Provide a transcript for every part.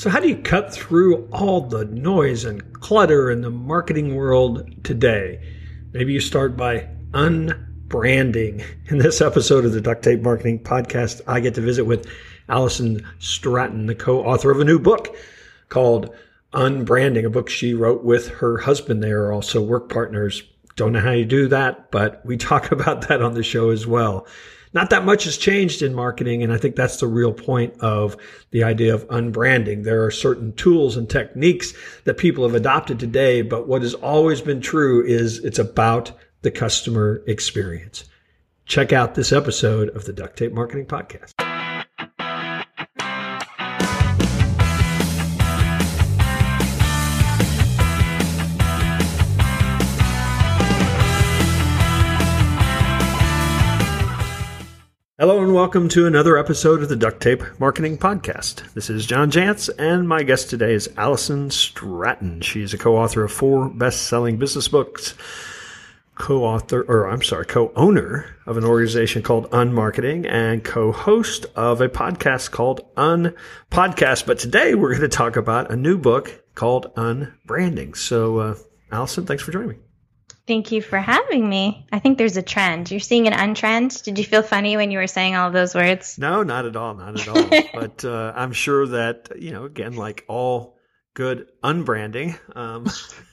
So, how do you cut through all the noise and clutter in the marketing world today? Maybe you start by unbranding. In this episode of the Duct Tape Marketing Podcast, I get to visit with Alison Stratten, the co author of a new book called Unbranding, a book she wrote with her husband. They are also work partners. Don't know how you do that, but we talk about that on the show as well not that much has changed in marketing. And I think that's the real point of the idea of unbranding. There are certain tools and techniques that people have adopted today, but what has always been true is it's about the customer experience. Check out this episode of the Duct Tape Marketing Podcast. Hello and welcome to another episode of the Duct Tape Marketing Podcast. This is John Jantsch, and my guest today is Alison Stratten. She's a co-author of four best-selling business books, co-author, or I'm sorry, co-owner of an organization called Unmarketing, and co-host of a podcast called Unpodcast. But today we're going to talk about a new book called Unbranding. So, uh, Alison, thanks for joining me. Thank you for having me. I think there's a trend. You're seeing an untrend. Did you feel funny when you were saying all of those words? No, not at all. Not at all. but uh, I'm sure that, you know, again, like all good unbranding, um,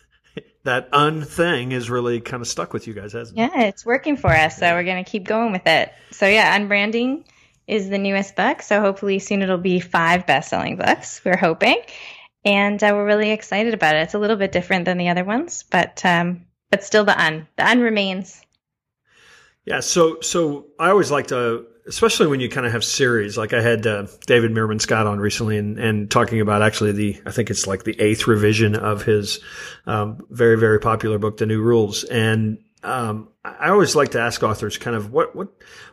that un thing is really kind of stuck with you guys, hasn't it? Yeah, it's working for us. So we're going to keep going with it. So, yeah, unbranding is the newest book. So hopefully soon it'll be five best selling books. We're hoping. And uh, we're really excited about it. It's a little bit different than the other ones, but um, but still the un. The un remains. Yeah. So, so I always like to, especially when you kind of have series. Like I had uh, David Meerman Scott on recently, and, and talking about actually the, I think it's like the eighth revision of his um, very very popular book, The New Rules. And um, I always like to ask authors, kind of what what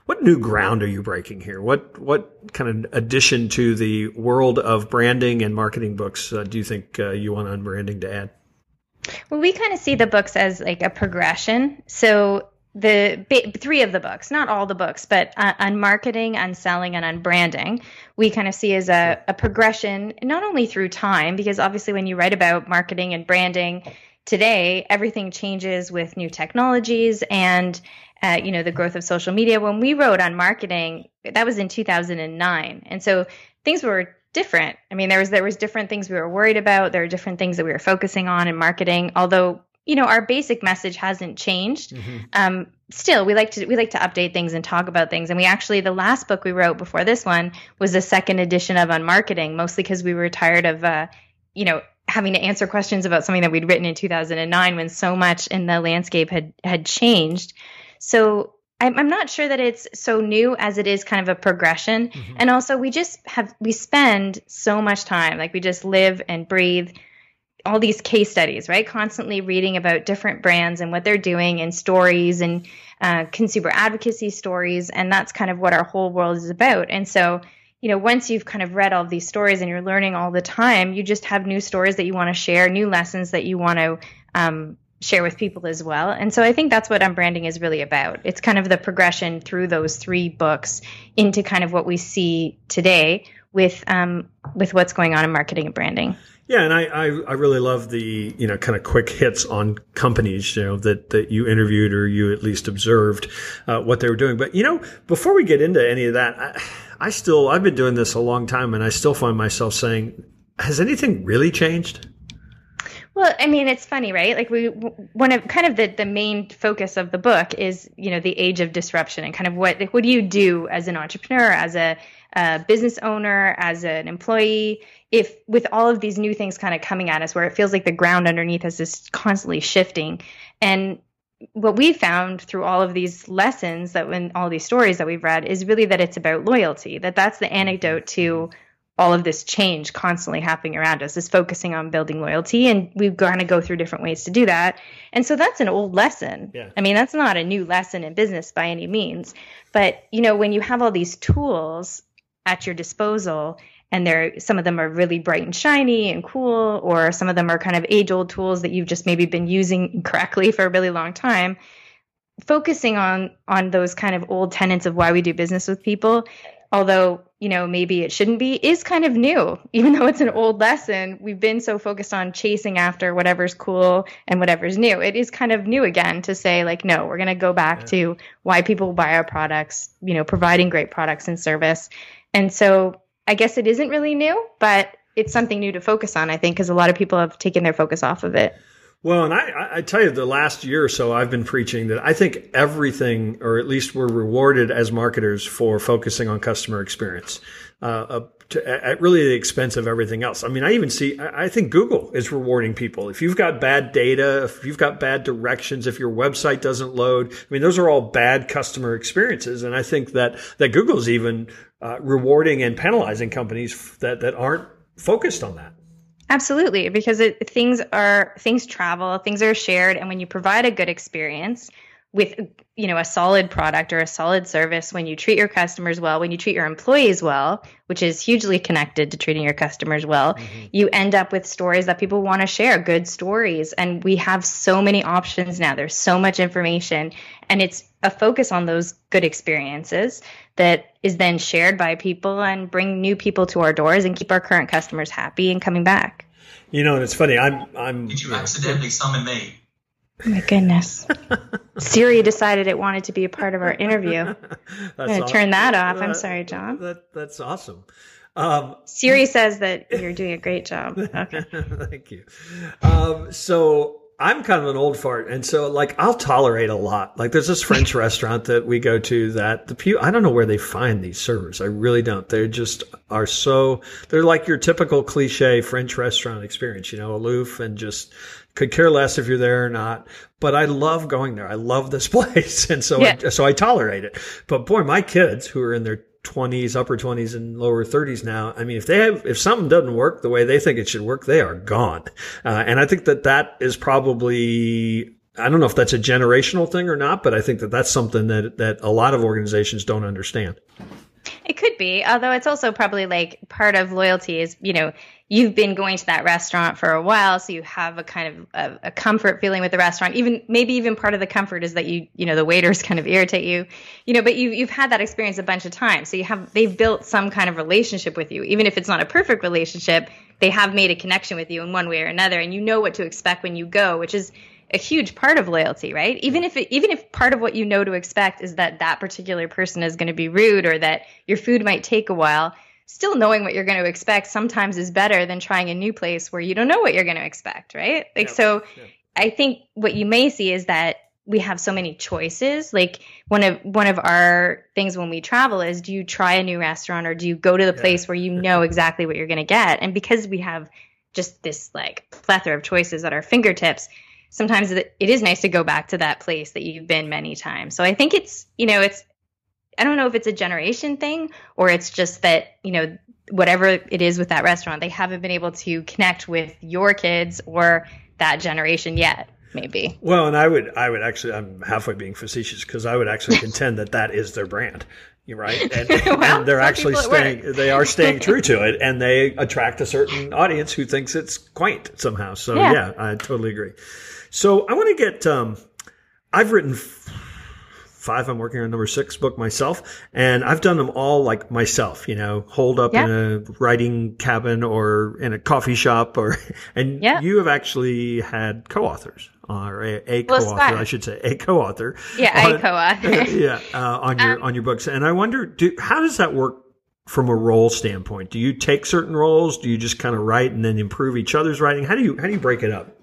what new ground are you breaking here? What what kind of addition to the world of branding and marketing books uh, do you think uh, you want unbranding to add? Well, we kind of see the books as like a progression. So the three of the books, not all the books, but uh, Unmarketing, on selling, and Unbranding, we kind of see as a, a progression, not only through time, because obviously when you write about marketing and branding today, everything changes with new technologies and uh, you know the growth of social media. When we wrote Unmarketing, that was in 2009, and so things were different. I mean, there was there was different things we were worried about. There are different things that we were focusing on in marketing. Although you know our basic message hasn't changed. Mm-hmm. Um, still, we like to we like to update things and talk about things. And we actually the last book we wrote before this one was the second edition of Unmarketing, mostly because we were tired of uh, you know having to answer questions about something that we'd written in 2009 when so much in the landscape had had changed. So I'm, I'm not sure that it's so new as it is kind of a progression. Mm-hmm. And also, we just have, we spend so much time, like we just live and breathe all these case studies, right? Constantly reading about different brands and what they're doing and stories and uh, consumer advocacy stories. And that's kind of what our whole world is about. And so, you know, once you've kind of read all these stories and you're learning all the time, you just have new stories that you want to share, new lessons that you want to um, share with people as well. And so I think that's what unbranding is really about. It's kind of the progression through those three books into kind of what we see today with um, with what's going on in marketing and branding. Yeah, and I, I, I, really love the, you know, kind of quick hits on companies, you know, that, that you interviewed or you at least observed uh, what they were doing. But, you know, before we get into any of that, I, I still, I've been doing this a long time and I still find myself saying, has anything really changed? Well, I mean, it's funny, right? Like we one of kind of the the main focus of the book is you know the age of disruption and kind of what what do you do as an entrepreneur, as a, a business owner, as an employee, if with all of these new things kind of coming at us, where it feels like the ground underneath us is constantly shifting, and what we found through all of these lessons that when all these stories that we've read is really that it's about loyalty that that's the mm-hmm. antidote to all of this change constantly happening around us is focusing on building loyalty and we've got to go through different ways to do that. And so that's an old lesson. Yeah. i mean that's not a new lesson in business by any means. But you know when you have all these tools at your disposal and there some of them are really bright and shiny and cool or some of them are kind of age old tools that you've just maybe been using correctly for a really long time focusing on on those kind of old tenets of why we do business with people although you know maybe it shouldn't be is kind of new. Even though it's an old lesson we've been so focused on chasing after whatever's cool and whatever's new. It is kind of new again to say like no we're going to go back yeah. to why people buy our products you know providing great products and service. And so i guess it isn't really new but it's something new to focus on i think because a lot of people have taken their focus off of it well, and I, I tell you, the last year or so, I've been preaching that I think everything, or at least we're rewarded as marketers for focusing on customer experience. Uh, uh, to, at really the expense of everything else. I mean, I even see, I think Google is rewarding people. If you've got bad data, if you've got bad directions, if your website doesn't load, I mean, those are all bad customer experiences. And I think that, that Google's even uh, rewarding and penalizing companies that, that aren't focused on that. Absolutely, because it, things are things travel, things are shared, and when you provide a good experience with you know a solid product or a solid service, when you treat your customers well, when you treat your employees well, which is hugely connected to treating your customers well, mm-hmm. you end up with stories that people want to share, good stories, and we have so many options now. There's so much information, and it's a focus on those good experiences that is then shared by people and bring new people to our doors and keep our current customers happy and coming back. You know, and it's funny. I'm. I'm. Did you accidentally summon me? Oh my goodness. Siri decided it wanted to be a part of our interview. I'm going to awesome. turn that off. I'm sorry, John. That, that's awesome. Um, Siri says that you're doing a great job. Okay. Thank you. Um, so I'm kind of an old fart, and so like I'll tolerate a lot. Like there's this French restaurant that we go to that the pew. I don't know where they find these servers. I really don't. They just are so. They're like your typical cliche French restaurant experience. You know, aloof and just could care less if you're there or not. But I love going there. I love this place, and so yeah. I, so I tolerate it. But boy, my kids who are in their 20s, upper 20s, and lower 30s now. I mean, if they have, if something doesn't work the way they think it should work, they are gone. Uh, and I think that that is probably, I don't know if that's a generational thing or not, but I think that that's something that, that a lot of organizations don't understand. It could be, although it's also probably like part of loyalty is, you know, you've been going to that restaurant for a while, so you have a kind of a, a, comfort feeling with the restaurant. Even maybe even part of the comfort is that you, you know, the waiters kind of irritate you, you know, but you you've had that experience a bunch of times, so you have they've built some kind of relationship with you, even if it's not a perfect relationship. They have made a connection with you in one way or another, and you know what to expect when you go, which is a huge part of loyalty, right? Even if it, even if part of what you know to expect is that that particular person is going to be rude or that your food might take a while, still knowing what you're going to expect sometimes is better than trying a new place where you don't know what you're going to expect, right? Like so. I think what you may see is that we have so many choices. Like one of one of our things when we travel is do you try a new restaurant or do you go to the place where you know exactly what you're going to get? And because we have just this like plethora of choices at our fingertips, sometimes it is nice to go back to that place that you've been many times. So I think it's, you know, it's, I don't know if it's a generation thing or it's just that, you know, whatever it is with that restaurant, they haven't been able to connect with your kids or that generation yet. Maybe. Well, and I would, I would actually, I'm halfway being facetious because I would actually contend that that is their brand. You're right, and, well, and they're actually staying. They are staying true to it, and they attract a certain audience who thinks it's quaint somehow. So yeah, yeah I totally agree. So I want to get. Um, I've written five. I'm working on number six book myself, and I've done them all like myself. You know, hold up yeah. in a writing cabin or in a coffee shop, or and yeah. you have actually had co-authors or a, a co-author, I should say, a co-author. Yeah, on, a co-author. yeah, uh, on your um, on your books, and I wonder, do, how does that work from a role standpoint? Do you take certain roles? Do you just kind of write and then improve each other's writing? How do you how do you break it up?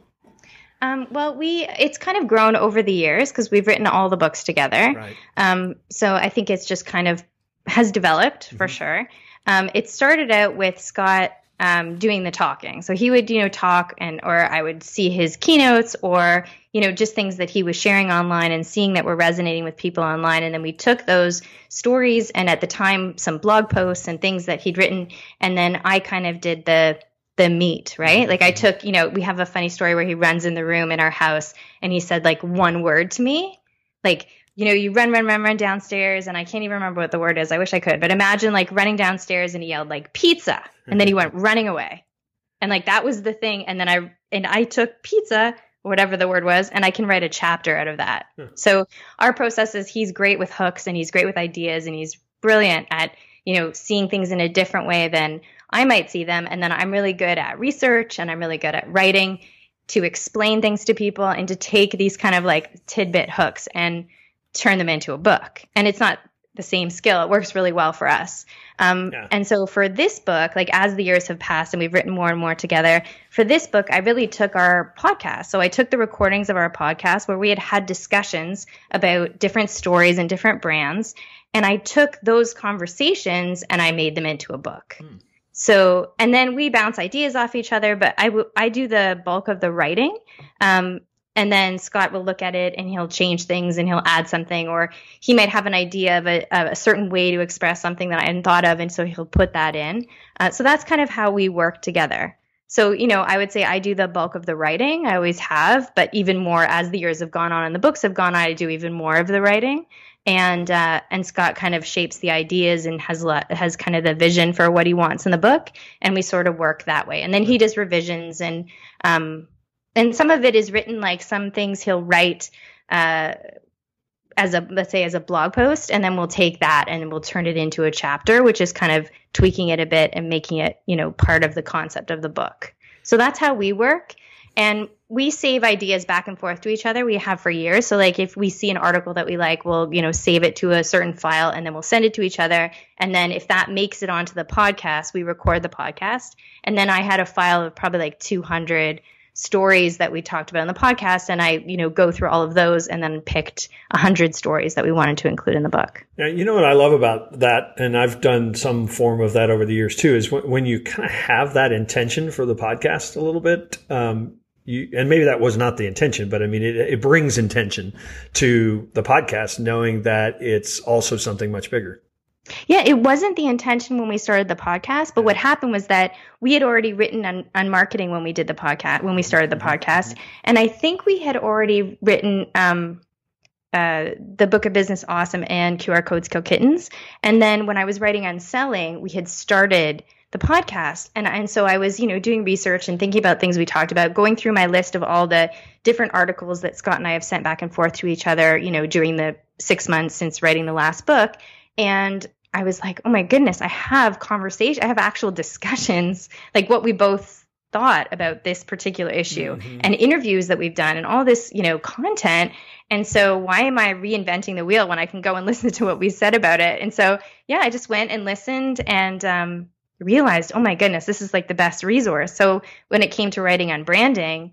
Um, well, we it's kind of grown over the years because we've written all the books together. Right. Um, so I think it's just kind of has developed mm-hmm. for sure. Um, it started out with Scott um, doing the talking, so he would you know talk and or I would see his keynotes or you know just things that he was sharing online and seeing that were resonating with people online, and then we took those stories and at the time some blog posts and things that he'd written, and then I kind of did the the meat, right? Mm-hmm. Like I took, you know, we have a funny story where he runs in the room in our house and he said like one word to me. Like, you know, you run, run, run, run downstairs and I can't even remember what the word is. I wish I could, but imagine like running downstairs and he yelled like pizza and then he went mm-hmm. running away. And like that was the thing. And then I, and I took pizza, whatever the word was, and I can write a chapter out of that. So our process is he's great with hooks and he's great with ideas and he's brilliant at you know, seeing things in a different way than I might see them. And then I'm really good at research and I'm really good at writing to explain things to people and to take these kind of like tidbit hooks and turn them into a book. And it's not the same skill. It works really well for us. Um, yeah. And so for this book, like as the years have passed and we've written more and more together, for this book, I really took our podcast. So I took the recordings of our podcast where we had had discussions about different stories and different brands. And I took those conversations and I made them into a book. Hmm. So, and then we bounce ideas off each other, but I, w- I do the bulk of the writing. Um, and then Scott will look at it and he'll change things and he'll add something, or he might have an idea of a, a certain way to express something that I hadn't thought of, and so he'll put that in. Uh, so that's kind of how we work together. So, you know, I would say I do the bulk of the writing. I always have, but even more as the years have gone on and the books have gone on, I do even more of the writing. And uh, and Scott kind of shapes the ideas and has le- has kind of the vision for what he wants in the book, and we sort of work that way. And then he does revisions and um, and some of it is written like some things he'll write uh, as a let's say as a blog post and then we'll take that and we'll turn it into a chapter which is kind of tweaking it a bit and making it you know part of the concept of the book. So that's how we work and we save ideas back and forth to each other. We have for years. So like if we see an article that we like we'll you know save it to a certain file and then we'll send it to each other. And then if that makes it onto the podcast we record the podcast. And then i had a file of probably like 200 stories that we talked about in the podcast. And i you know go through all of those and then picked 100 stories that we wanted to include in the book. Now, you know what i love about that? And i've done some form of that over the years too is when, you kind of have that intention for the podcast a little bit um, you, and maybe that was not the intention, but I mean, it, it brings intention to the podcast, knowing that it's also something much bigger. Yeah, it wasn't the intention when we started the podcast, but what happened was that we had already written on, Unmarketing when we did the podcast, when we started the mm-hmm. podcast. And I think we had already written um, uh, the book of business awesome and QR codes kill kittens. And then when I was writing Unselling, we had started the podcast and and so I was you know doing research and thinking about things we talked about going through my list of all the different articles that Scott and I have sent back and forth to each other you know during the 6 months since writing the last book and I was like, oh my goodness, I have conversation, I have actual discussions, like what we both thought about this particular issue mm-hmm. and interviews that we've done and all this, you know, content. And so why am I reinventing the wheel when I can go and listen to what we said about it? And so, yeah, I just went and listened and um, realized, oh my goodness, this is like the best resource. So when it came to writing Unbranding,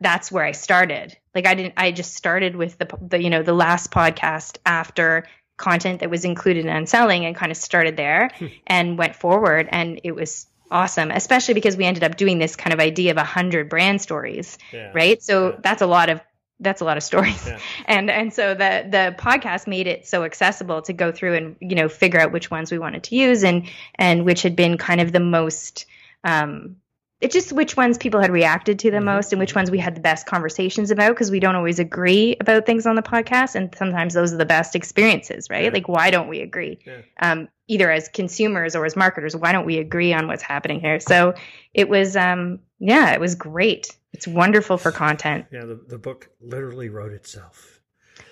that's where I started. Like I didn't, I just started with the, the you know, the last podcast after content that was included in selling and kind of started there hmm. and went forward and it was awesome especially because we ended up doing this kind of idea of a hundred brand stories yeah. right so yeah. that's a lot of that's a lot of stories yeah. and and so the the podcast made it so accessible to go through and you know figure out which ones we wanted to use and and which had been kind of the most um it's just which ones people had reacted to the mm-hmm. most and which ones we had the best conversations about because we don't always agree about things on the podcast and sometimes those are the best experiences right yeah. like why don't we agree yeah. um, either as consumers or as marketers why don't we agree on what's happening here so it was um, yeah it was great it's wonderful for content yeah the, the book literally wrote itself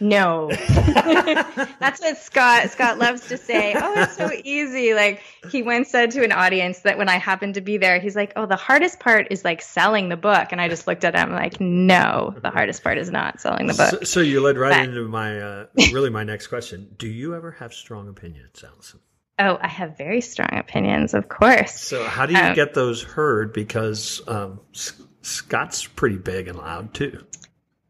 no. That's what Scott Scott loves to say. Oh, it's so easy. Like he once said to an audience that when I happened to be there, he's like, "Oh, the hardest part is like selling the book." And I just looked at him like, "No, the hardest part is not selling the book." So, so you led right but, into my uh, really my next question. Do you ever have strong opinions, Alison? Oh, I have very strong opinions, of course. So how do you um, get those heard? Because um, Scott's pretty big and loud too.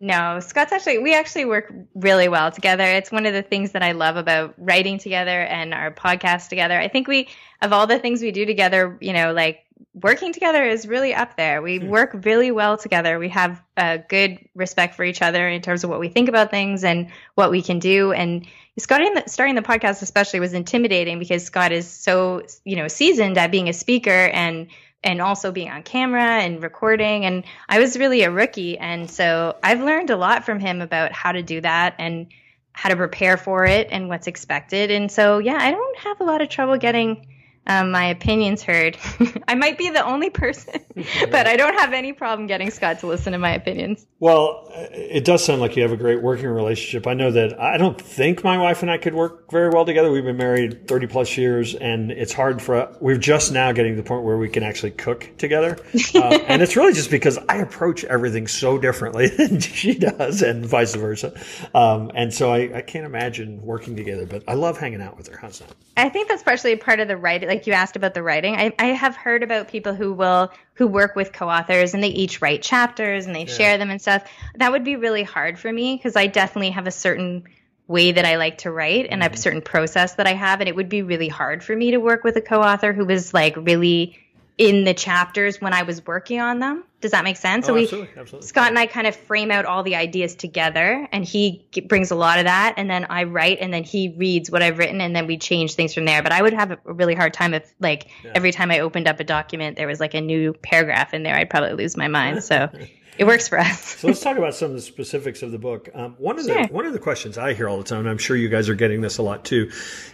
No, Scott's actually, we actually work really well together. It's one of the things that I love about writing together and our podcast together. I think we, of all the things we do together, you know, like working together is really up there. We hmm. work really well together. We have a good respect for each other in terms of what we think about things and what we can do. And Scott, starting the podcast especially was intimidating because Scott is so, you know, seasoned at being a speaker and and also being on camera and recording. And I was really a rookie. And so I've learned a lot from him about how to do that and how to prepare for it and what's expected. And so, yeah, I don't have a lot of trouble getting um, my opinions heard. I might be the only person, but I don't have any problem getting Scott to listen to my opinions. Well, it does sound like you have a great working relationship. I know that I don't think my wife and I could work very well together. We've been married 30 plus years and it's hard for, we're just now getting to the point where we can actually cook together. Uh, and it's really just because I approach everything so differently than she does and vice versa. Um, and so I, I can't imagine working together, but I love hanging out with her. How's that? I think that's partially part of the writing. Like you asked about the writing, I, I have heard about people who will who work with co-authors and they each write chapters and they yeah. share them and stuff. That would be really hard for me because I definitely have a certain way that I like to write and mm-hmm. a certain process that I have, and it would be really hard for me to work with a co-author who was like really in the chapters when I was working on them. Does that make sense? Oh, so we, absolutely, absolutely. Scott and I kind of frame out all the ideas together, and he brings a lot of that, and then I write, and then he reads what I've written, and then we change things from there. But I would have a really hard time if, like, yeah. every time I opened up a document, there was like a new paragraph in there. I'd probably lose my mind. So. it works for us. so let's talk about some of the specifics of the book. Um, one of sure. the one of the questions I hear all the time, and I'm sure you guys are getting this a lot too,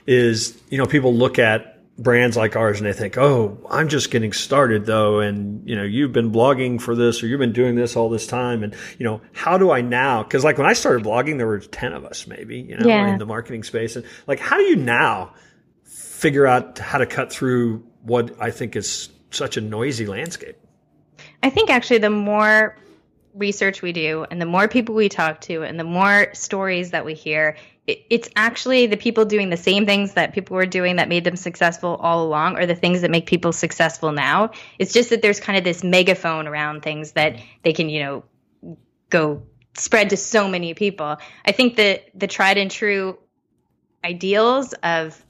is you know people look at brands like ours and they think, oh, I'm just getting started though. And, you know, you've been blogging for this or you've been doing this all this time. And, you know, how do I now? Cause like when I started blogging, there were 10 of us maybe, you know, yeah. in the marketing space. And like, how do you now figure out how to cut through what I think is such a noisy landscape? I think actually the more research we do and the more people we talk to and the more stories that we hear it's actually the people doing the same things that people were doing that made them successful all along or the things that make people successful now. It's just that there's kind of this megaphone around things that they can you know go spread to so many people. I think that the tried and true ideals of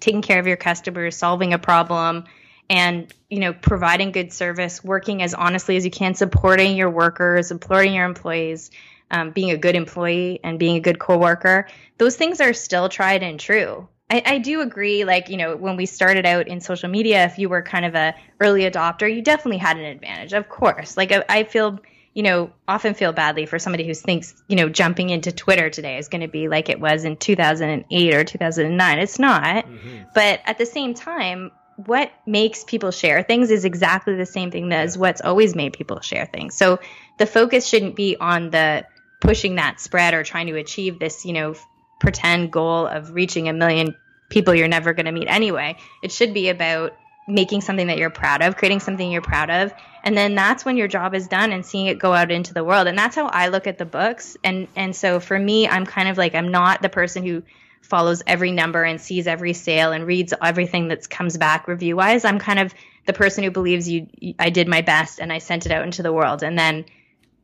taking care of your customers solving a problem and you know providing good service working as honestly as you can supporting your workers supporting your employees um, being a good employee and being a good coworker those things are still tried and true. I, I, do agree like you know when we started out in social media if you were kind of a early adopter you definitely had an advantage of course. Like I, I feel you know often feel badly for somebody who thinks you know jumping into twitter today is going to be like it was in 2008 or 2009 it's not. Mm-hmm. but at the same time what makes people share things is exactly the same thing as what's always made people share things. So the focus shouldn't be on the pushing that spread or trying to achieve this, you know, pretend goal of reaching a million people you're never going to meet anyway. It should be about making something that you're proud of, creating something you're proud of, and then that's when your job is done and seeing it go out into the world. And that's how I look at the books. And and so for me, I'm kind of like I'm not the person who follows every number and sees every sale and reads everything that comes back review wise. I'm kind of the person who believes you I did my best and I sent it out into the world. And then,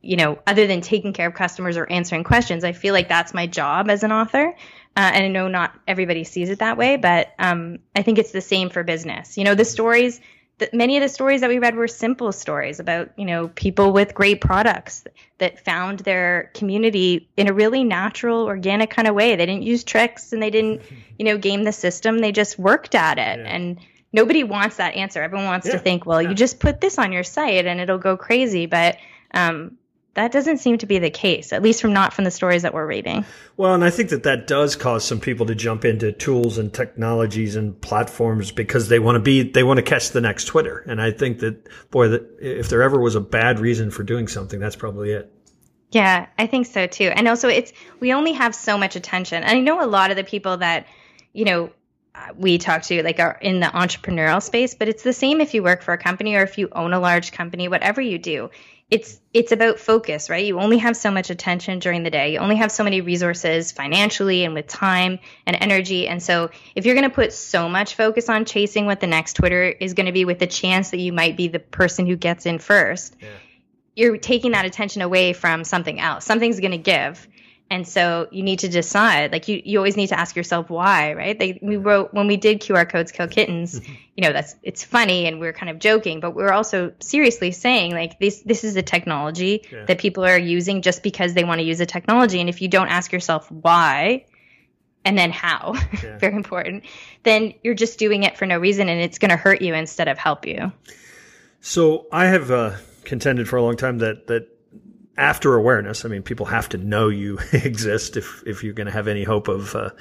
you know, other than taking care of customers or answering questions, I feel like that's my job as an author. Uh, and I know not everybody sees it that way, but um, I think it's the same for business. You know, the stories that many of the stories that we read were simple stories about you know people with great products that found their community in a really natural organic kind of way they didn't use tricks and they didn't you know game the system they just worked at it yeah. and nobody wants that answer everyone wants yeah. to think well yeah. you just put this on your site and it'll go crazy but um, that doesn't seem to be the case, at least from not from the stories that we're reading. Well, and I think that that does cause some people to jump into tools and technologies and platforms because they want to be, they want to catch the next Twitter. And I think that, boy, that if there ever was a bad reason for doing something, that's probably it. Yeah, I think so too. And also, it's, we only have so much attention. And I know a lot of the people that, you know, we talk to like are in the entrepreneurial space but it's the same if you work for a company or if you own a large company whatever you do it's it's about focus, right? You only have so much attention during the day. You only have so many resources financially and with time and energy. And so if you're going to put so much focus on chasing what the next Twitter is going to be with the chance that you might be the person who gets in first, yeah. you're taking that attention away from something else. Something's going to give. And so you need to decide, like you, you always need to ask yourself why, right? They, we wrote, when we did QR codes kill kittens, mm-hmm. you know, that's, it's funny and we're kind of joking, but we're also seriously saying like this, this is a technology yeah. that people are using just because they want to use a technology. And if you don't ask yourself why, and then how, yeah. very important, then you're just doing it for no reason and it's going to hurt you instead of help you. So I have uh, contended for a long time that, that after awareness, I mean, people have to know you exist if, if you're going to have any hope of uh,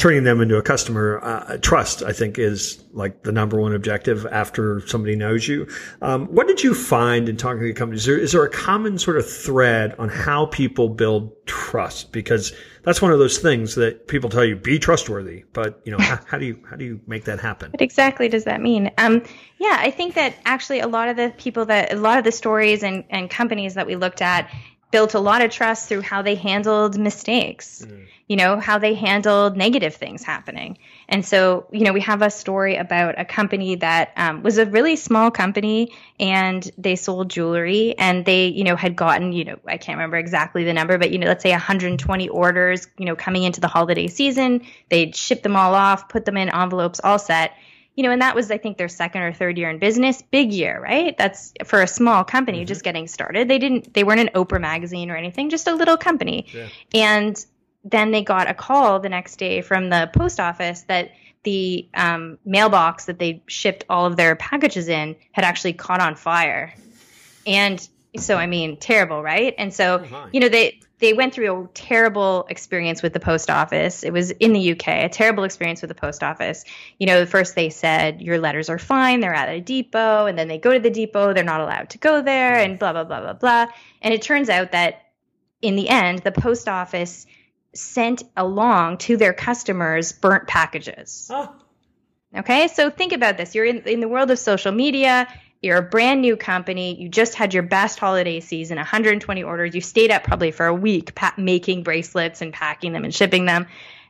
turning them into a customer. Uh, trust, I think, is like the number one objective after somebody knows you. Um, what did you find in talking to companies? Is there, is there a common sort of thread on how people build trust? Because that's one of those things that people tell you be trustworthy, but you know how, how do you how do you make that happen? What exactly does that mean? Um, yeah, I think that actually a lot of the people that a lot of the stories and, and companies that we looked at built a lot of trust through how they handled mistakes, mm. you know, how they handled negative things happening. And so, you know, we have a story about a company that um, was a really small company and they sold jewelry and they, you know, had gotten, you know, I can't remember exactly the number, but, you know, let's say 120 orders, you know, coming into the holiday season. They'd ship them all off, put them in envelopes, all set you know, and that was, I think, their second or third year in business. Big year, right? That's for a small company mm-hmm. just getting started. They didn't, they weren't an Oprah magazine or anything, just a little company. Yeah. And then they got a call the next day from the post office that the um, mailbox that they shipped all of their packages in had actually caught on fire. And so, I mean, terrible, right? And so, oh you know, they, they went through a terrible experience with the post office. It was in the UK, a terrible experience with the post office. You know, first they said your letters are fine, they're at a depot, and then they go to the depot, they're not allowed to go there, and blah, blah, blah, blah, blah. And it turns out that in the end, the post office sent along to their customers burnt packages. Oh. Okay, so think about this. You're in, in the world of social media, you're a brand new company. You just had your best holiday season, 120 orders. You stayed up probably for a week pa- making bracelets and packing them and shipping them.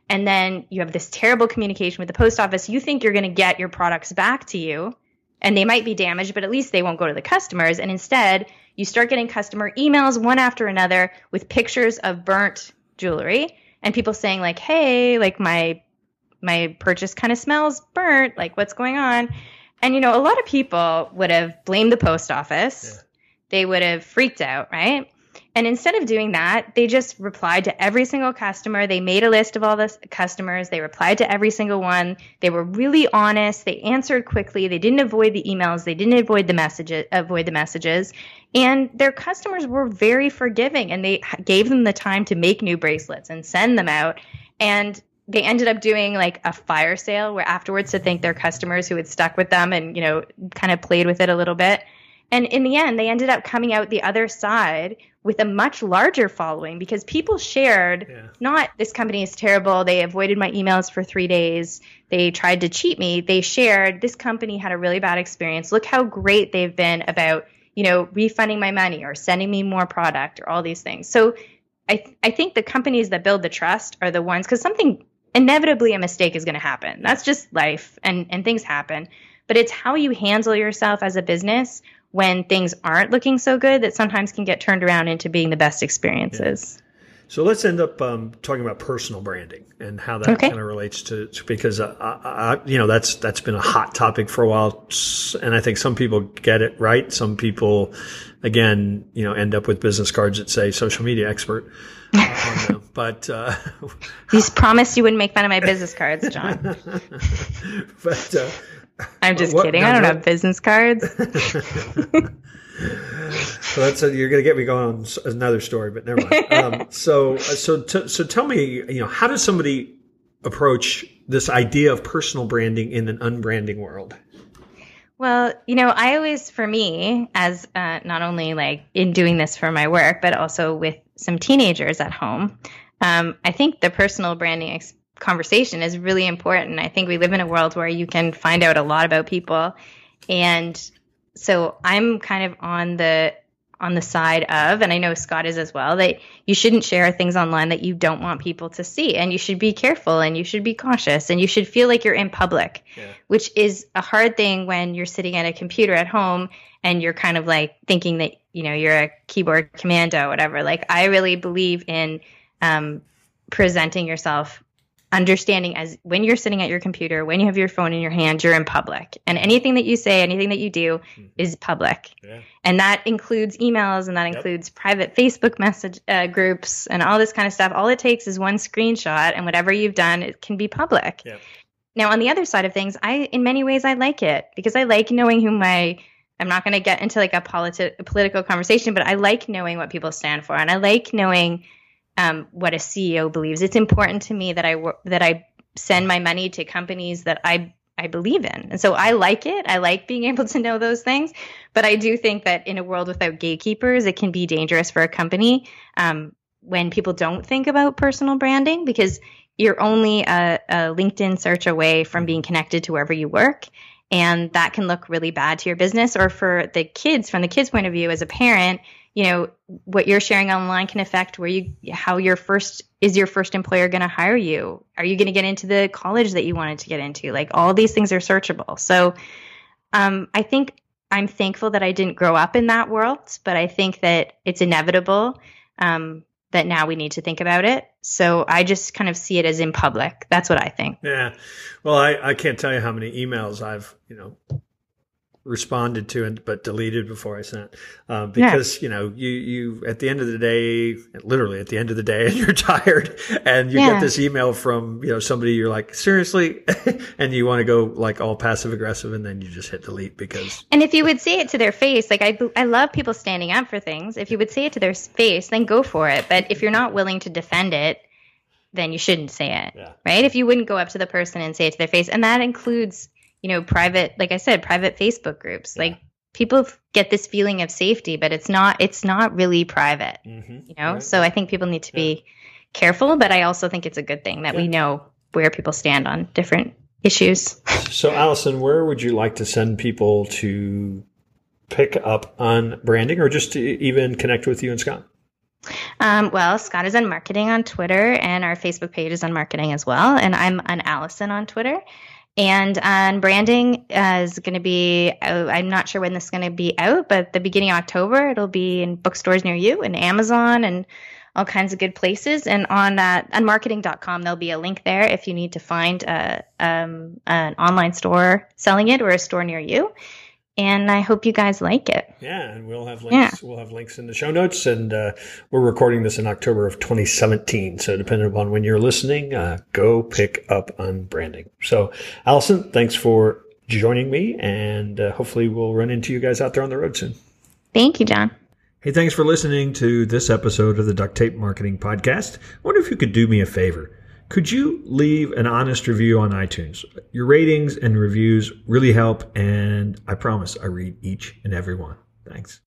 And then you have this terrible communication with the post office. You think you're going to get your products back to you and they might be damaged, but at least they won't go to the customers. And instead, you start getting customer emails one after another with pictures of burnt jewelry and people saying like, "Hey, like my my purchase kind of smells burnt. Like what's going on?" And, you know, a lot of people would have blamed the post office. Yeah. They would have freaked out, right? And instead of doing that, they just replied to every single customer. They made a list of all the customers. They replied to every single one. They were really honest. They answered quickly. They didn't avoid the emails. They didn't avoid the messages. Avoid the messages. And their customers were very forgiving, and they gave them the time to make new bracelets and send them out. And they ended up doing like a fire sale where afterwards to thank their customers who had stuck with them and you know kind of played with it a little bit. And in the end they ended up coming out the other side with a much larger following because people shared yeah. not this company is terrible. They avoided my emails for three days. They tried to cheat me. They shared this company had a really bad experience. Look how great they've been about you know refunding my money or sending me more product or all these things. So I, th- I think the companies that build the trust are the ones because something inevitably a mistake is going to happen. That's just life and, and things happen. But it's how you handle yourself as a business when things aren't looking so good that sometimes can get turned around into being the best experiences. Yeah. So let's end up um, talking about personal branding and how that okay. kind of relates to, to because uh, I, I, you know that's that's been a hot topic for a while, and I think some people get it right. Some people, again, you know, end up with business cards that say social media expert. Uh, but uh, you promised you wouldn't make fun of my business cards, John. but uh, I'm just what, kidding. I don't have business cards. so that's a, you're going to get me going on another story, but never mind. Um, so, so, t- so tell me, you know, how does somebody approach this idea of personal branding in an unbranding world? Well, you know, I always, for me, as uh, not only like in doing this for my work, but also with some teenagers at home, um, I think the personal branding ex- conversation is really important. I think we live in a world where you can find out a lot about people, and so I'm kind of on the on the side of, and I know Scott is as well, that you shouldn't share things online that you don't want people to see. And you should be careful and you should be cautious and you should feel like you're in public, yeah. which is a hard thing when you're sitting at a computer at home and you're kind of like thinking that, you know, you're a keyboard commando, whatever. Like, I really believe in um, presenting yourself understanding as when you're sitting at your computer, when you have your phone in your hand, you're in public. And anything that you say, anything that you do mm-hmm. is public. Yeah. And that includes emails and that yep. includes private Facebook message uh, groups and all this kind of stuff. All it takes is one screenshot and whatever you've done, it can be public. Yep. Now, on the other side of things, I, in many ways, I like it because I like knowing who my I'm not going to get into like a, politi- a political conversation, but I like knowing what people stand for, and I like knowing um, what a CEO believes. It's important to me that I that I send my money to companies that I I believe in. And so I like it. I like being able to know those things. But I do think that in a world without gatekeepers, it can be dangerous for a company um, when people don't think about personal branding because you're only a, a LinkedIn search away from being connected to wherever you work. And that can look really bad to your business or for the kids, from the kids' point of view, as a parent, you know what you're sharing online can affect where you how your first is your first employer going to hire you? Are you going to get into the college that you wanted to get into? Like all these things are searchable. So um, i think i'm thankful that i didn't grow up in that world but i think that it's inevitable. Um, that now we need to think about it. So i just kind of see it as in public. That's what i think. Yeah. Well i, I can't tell you how many emails i've you know responded to and but deleted before I sent uh, because yeah. you know you you at the end of the day literally at the end of the day and you're tired and you yeah. get this email from you know somebody you're like seriously and you want to go like all passive aggressive and then you just hit delete because and if you would say it to their face like I I love people standing up for things if you would say it to their face then go for it but if you're not willing to defend it then you shouldn't say it yeah. right if you wouldn't go up to the person and say it to their face and that includes you know, private, like I said, private Facebook groups. Yeah. Like people get this feeling of safety, but it's not, it's not really private, mm-hmm. you know? Right. So I think people need to yeah. be careful, but I also think it's a good thing that yeah. we know where people stand on different issues. so Alison, where would you like to send people to pick up Unbranding or just to even connect with you and Scott? Um, well, Scott is Unmarketing on Twitter, and our Facebook page is Unmarketing as well. And I'm on Allison on Twitter. And Unbranding uh, is going to be, uh, I'm not sure when this is going to be out, but the beginning of October, it'll be in bookstores near you and Amazon and all kinds of good places. And on uh, unmarketing.com, there'll be a link there if you need to find a, uh, um, an online store selling it or a store near you and I hope you guys like it. Yeah, and we'll have links. Yeah. We'll have links in the show notes, and uh, we're recording this in October of 2017. So, depending upon when you're listening, uh, go pick up Unbranding. So, Alison, thanks for joining me, and uh, hopefully, we'll run into you guys out there on the road soon. Thank you, John. Hey, thanks for listening to this episode of the Duct Tape Marketing Podcast. I wonder if you could do me a favor. Could you leave an honest review on iTunes? Your ratings and reviews really help, and I promise I read each and every one. Thanks.